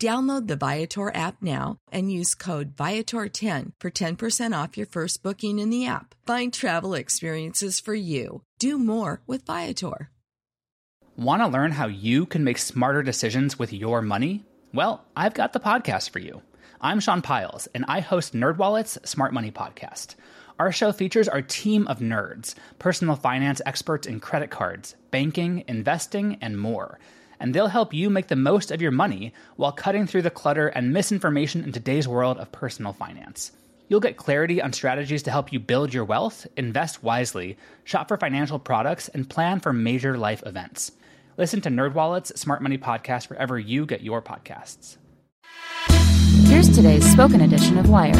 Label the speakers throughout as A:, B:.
A: Download the Viator app now and use code Viator10 for 10% off your first booking in the app. Find travel experiences for you. Do more with Viator.
B: Want to learn how you can make smarter decisions with your money? Well, I've got the podcast for you. I'm Sean Pyles, and I host NerdWallet's Smart Money Podcast. Our show features our team of nerds, personal finance experts in credit cards, banking, investing, and more – and they'll help you make the most of your money while cutting through the clutter and misinformation in today's world of personal finance. You'll get clarity on strategies to help you build your wealth, invest wisely, shop for financial products, and plan for major life events. Listen to NerdWallet's Smart Money Podcast wherever you get your podcasts.
C: Here's today's spoken edition of Wired.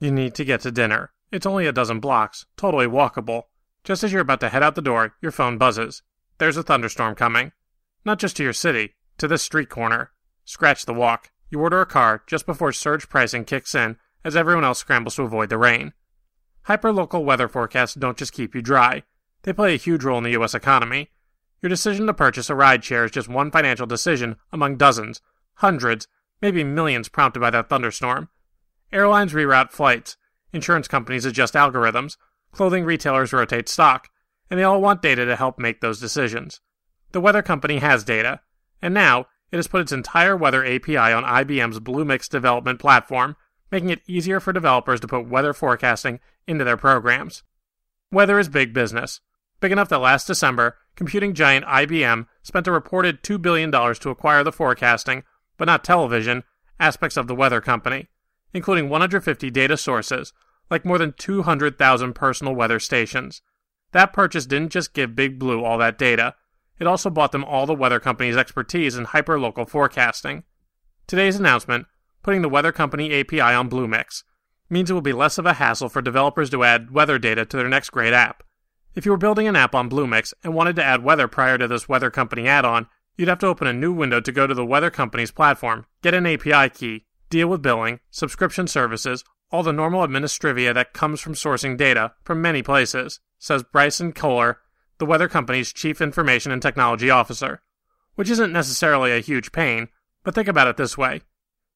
D: You need to get to dinner. It's only a dozen blocks, totally walkable. Just as you're about to head out the door, your phone buzzes. There's a thunderstorm coming. Not just to your city, to this street corner. Scratch the walk. You order a car just before surge pricing kicks in as everyone else scrambles to avoid the rain. Hyperlocal weather forecasts don't just keep you dry, they play a huge role in the U.S. economy. Your decision to purchase a rideshare is just one financial decision among dozens, hundreds, maybe millions prompted by that thunderstorm. Airlines reroute flights, insurance companies adjust algorithms, Clothing retailers rotate stock, and they all want data to help make those decisions. The weather company has data, and now it has put its entire weather API on IBM's Bluemix development platform, making it easier for developers to put weather forecasting into their programs. Weather is big business, big enough that last December, computing giant IBM spent a reported $2 billion to acquire the forecasting, but not television, aspects of the weather company, including 150 data sources, like more than 200,000 personal weather stations. That purchase didn't just give Big Blue all that data, it also bought them all the weather company's expertise in hyperlocal forecasting. Today's announcement, putting the weather company API on Bluemix, means it will be less of a hassle for developers to add weather data to their next great app. If you were building an app on Bluemix and wanted to add weather prior to this weather company add on, you'd have to open a new window to go to the weather company's platform, get an API key, deal with billing, subscription services, all the normal administrivia that comes from sourcing data from many places, says Bryson Koehler, the weather company's chief information and technology officer. Which isn't necessarily a huge pain, but think about it this way.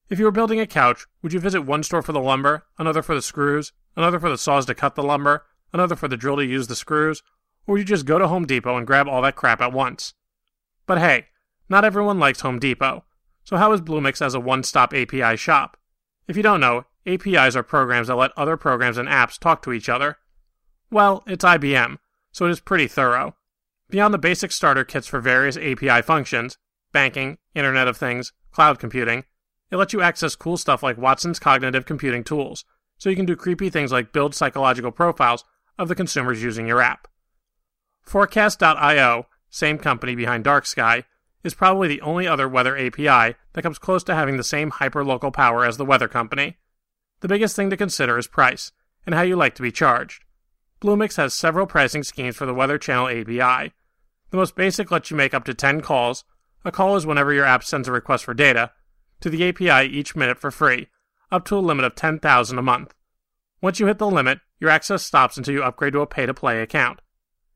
D: If you were building a couch, would you visit one store for the lumber, another for the screws, another for the saws to cut the lumber, another for the drill to use the screws, or would you just go to Home Depot and grab all that crap at once? But hey, not everyone likes Home Depot. So how is Bluemix as a one-stop API shop? If you don't know, APIs are programs that let other programs and apps talk to each other. Well, it's IBM, so it is pretty thorough. Beyond the basic starter kits for various API functions banking, Internet of Things, cloud computing it lets you access cool stuff like Watson's cognitive computing tools, so you can do creepy things like build psychological profiles of the consumers using your app. Forecast.io, same company behind Dark Sky, is probably the only other weather API that comes close to having the same hyperlocal power as the weather company. The biggest thing to consider is price and how you like to be charged. Bluemix has several pricing schemes for the Weather Channel API. The most basic lets you make up to 10 calls. A call is whenever your app sends a request for data to the API each minute for free, up to a limit of 10,000 a month. Once you hit the limit, your access stops until you upgrade to a pay to play account.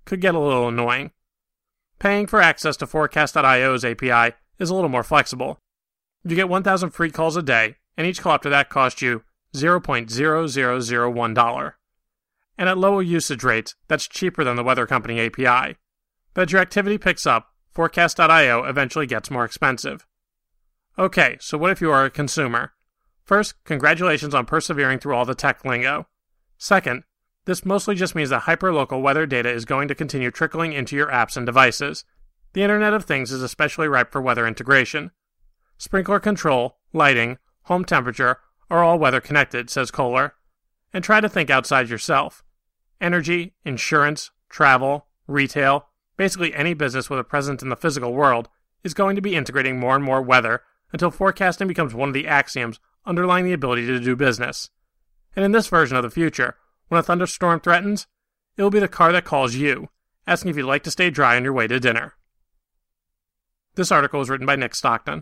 D: Could get a little annoying. Paying for access to Forecast.io's API is a little more flexible. You get 1,000 free calls a day, and each call after that costs you $0.0001. And at lower usage rates, that's cheaper than the Weather Company API. But as your activity picks up, Forecast.io eventually gets more expensive. Okay, so what if you are a consumer? First, congratulations on persevering through all the tech lingo. Second, This mostly just means that hyperlocal weather data is going to continue trickling into your apps and devices. The Internet of Things is especially ripe for weather integration. Sprinkler control, lighting, home temperature are all weather connected, says Koehler. And try to think outside yourself. Energy, insurance, travel, retail, basically any business with a presence in the physical world is going to be integrating more and more weather until forecasting becomes one of the axioms underlying the ability to do business. And in this version of the future, when a thunderstorm threatens, it will be the car that calls you, asking if you'd like to stay dry on your way to dinner. This article was written by Nick Stockton.